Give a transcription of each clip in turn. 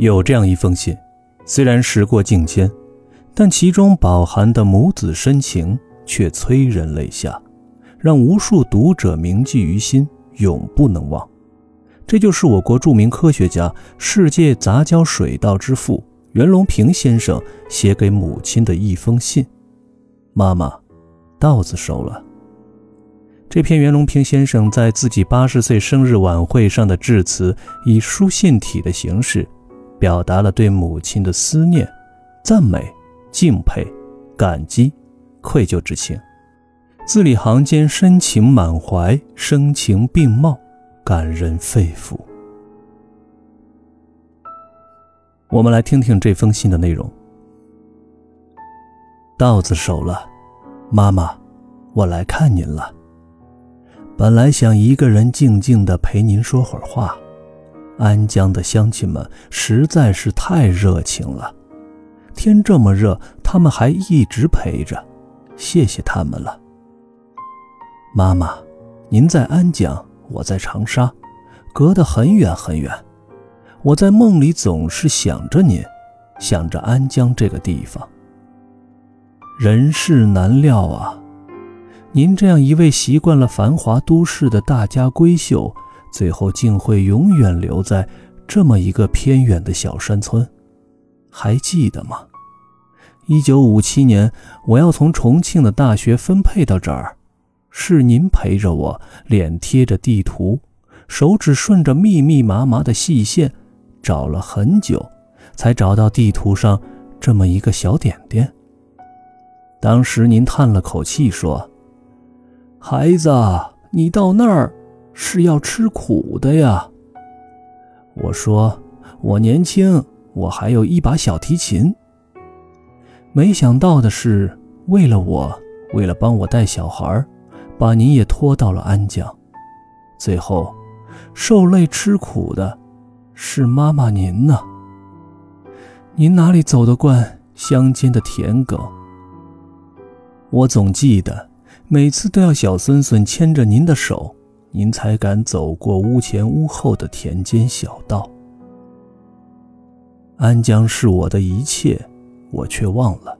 有这样一封信，虽然时过境迁，但其中饱含的母子深情却催人泪下，让无数读者铭记于心，永不能忘。这就是我国著名科学家、世界杂交水稻之父袁隆平先生写给母亲的一封信：“妈妈，稻子熟了。”这篇袁隆平先生在自己八十岁生日晚会上的致辞，以书信体的形式。表达了对母亲的思念、赞美、敬佩、感激、愧疚之情，字里行间深情满怀，声情并茂，感人肺腑。我们来听听这封信的内容。稻子熟了，妈妈，我来看您了。本来想一个人静静的陪您说会儿话。安江的乡亲们实在是太热情了，天这么热，他们还一直陪着，谢谢他们了。妈妈，您在安江，我在长沙，隔得很远很远。我在梦里总是想着您，想着安江这个地方。人事难料啊，您这样一位习惯了繁华都市的大家闺秀。最后竟会永远留在这么一个偏远的小山村，还记得吗？一九五七年，我要从重庆的大学分配到这儿，是您陪着我，脸贴着地图，手指顺着密密麻麻的细线，找了很久，才找到地图上这么一个小点点。当时您叹了口气说：“孩子，你到那儿。”是要吃苦的呀。我说，我年轻，我还有一把小提琴。没想到的是，为了我，为了帮我带小孩，把您也拖到了安江。最后，受累吃苦的，是妈妈您呢。您哪里走得惯乡间的田埂？我总记得，每次都要小孙孙牵着您的手。您才敢走过屋前屋后的田间小道。安江是我的一切，我却忘了。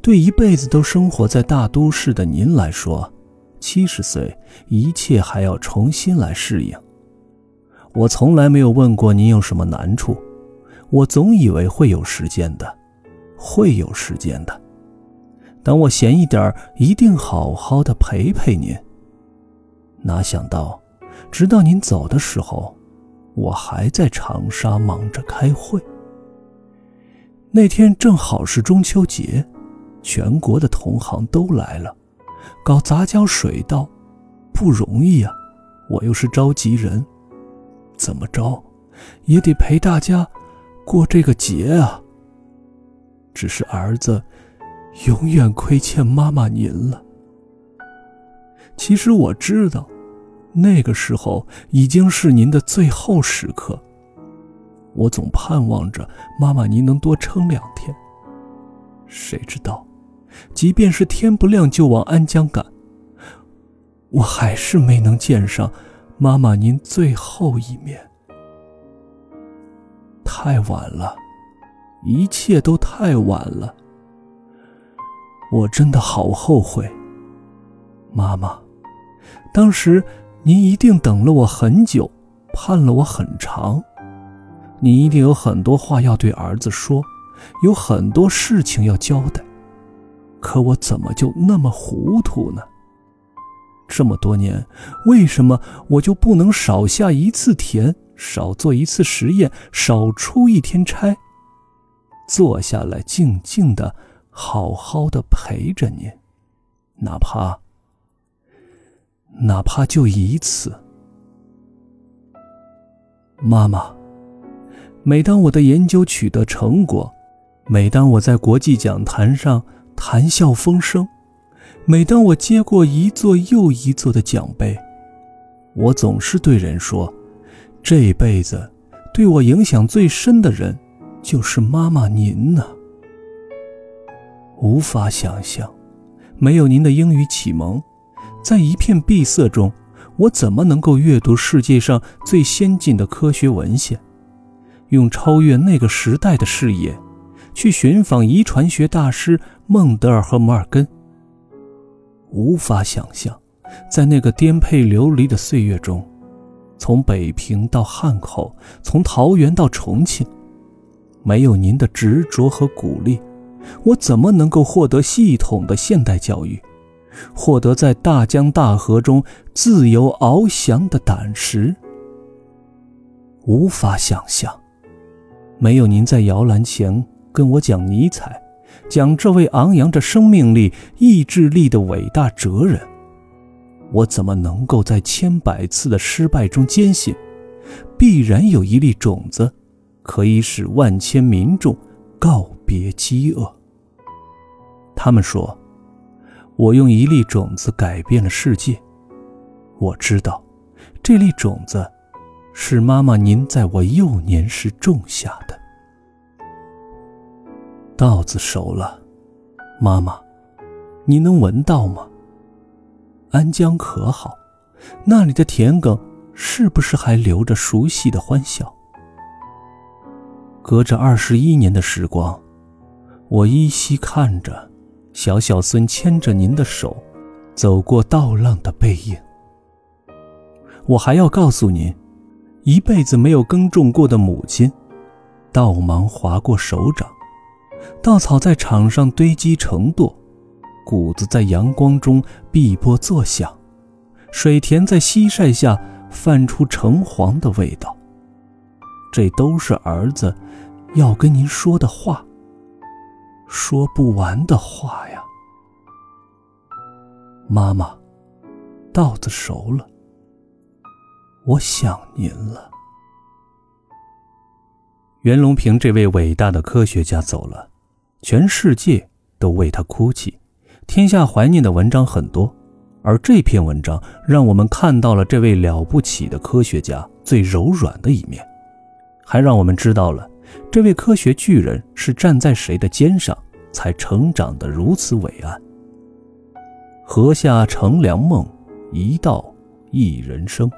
对一辈子都生活在大都市的您来说，七十岁一切还要重新来适应。我从来没有问过您有什么难处，我总以为会有时间的，会有时间的。等我闲一点，一定好好的陪陪您。哪想到，直到您走的时候，我还在长沙忙着开会。那天正好是中秋节，全国的同行都来了，搞杂交水稻不容易啊，我又是召集人，怎么着也得陪大家过这个节啊。只是儿子永远亏欠妈妈您了。其实我知道。那个时候已经是您的最后时刻，我总盼望着妈妈您能多撑两天。谁知道，即便是天不亮就往安江赶，我还是没能见上妈妈您最后一面。太晚了，一切都太晚了，我真的好后悔，妈妈，当时。您一定等了我很久，盼了我很长。您一定有很多话要对儿子说，有很多事情要交代。可我怎么就那么糊涂呢？这么多年，为什么我就不能少下一次田，少做一次实验，少出一天差，坐下来静静的，好好的陪着您，哪怕……哪怕就一次，妈妈。每当我的研究取得成果，每当我在国际讲坛上谈笑风生，每当我接过一座又一座的奖杯，我总是对人说：“这辈子对我影响最深的人，就是妈妈您呢。”无法想象，没有您的英语启蒙。在一片闭塞中，我怎么能够阅读世界上最先进的科学文献？用超越那个时代的视野，去寻访遗传学大师孟德尔和摩尔根。无法想象，在那个颠沛流离的岁月中，从北平到汉口，从桃园到重庆，没有您的执着和鼓励，我怎么能够获得系统的现代教育，获得在大江大河中自由翱翔的胆识？无法想象，没有您在摇篮前跟我讲尼采。讲这位昂扬着生命力、意志力的伟大哲人，我怎么能够在千百次的失败中坚信，必然有一粒种子，可以使万千民众告别饥饿？他们说，我用一粒种子改变了世界。我知道，这粒种子，是妈妈您在我幼年时种下的。稻子熟了，妈妈，你能闻到吗？安江可好？那里的田埂是不是还留着熟悉的欢笑？隔着二十一年的时光，我依稀看着小小孙牵着您的手，走过稻浪的背影。我还要告诉您，一辈子没有耕种过的母亲，稻芒划过手掌。稻草在场上堆积成垛，谷子在阳光中碧波作响，水田在西晒下泛出橙黄的味道。这都是儿子要跟您说的话，说不完的话呀，妈妈，稻子熟了，我想您了。袁隆平这位伟大的科学家走了。全世界都为他哭泣，天下怀念的文章很多，而这篇文章让我们看到了这位了不起的科学家最柔软的一面，还让我们知道了这位科学巨人是站在谁的肩上才成长得如此伟岸。禾下乘凉梦，一稻一人生。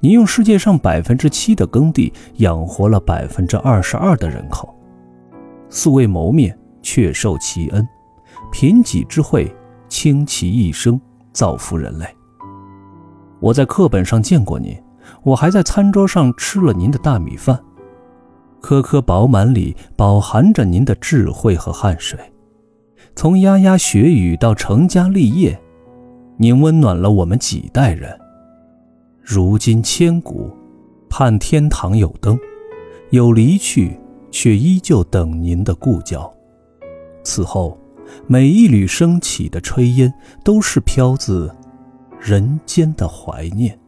你用世界上百分之七的耕地养活了百分之二十二的人口。素未谋面，却受其恩；贫己之惠，倾其一生，造福人类。我在课本上见过您，我还在餐桌上吃了您的大米饭，颗颗饱满里饱含着您的智慧和汗水。从牙牙学语到成家立业，您温暖了我们几代人。如今千古，盼天堂有灯，有离去。却依旧等您的故交。此后，每一缕升起的炊烟，都是飘自人间的怀念。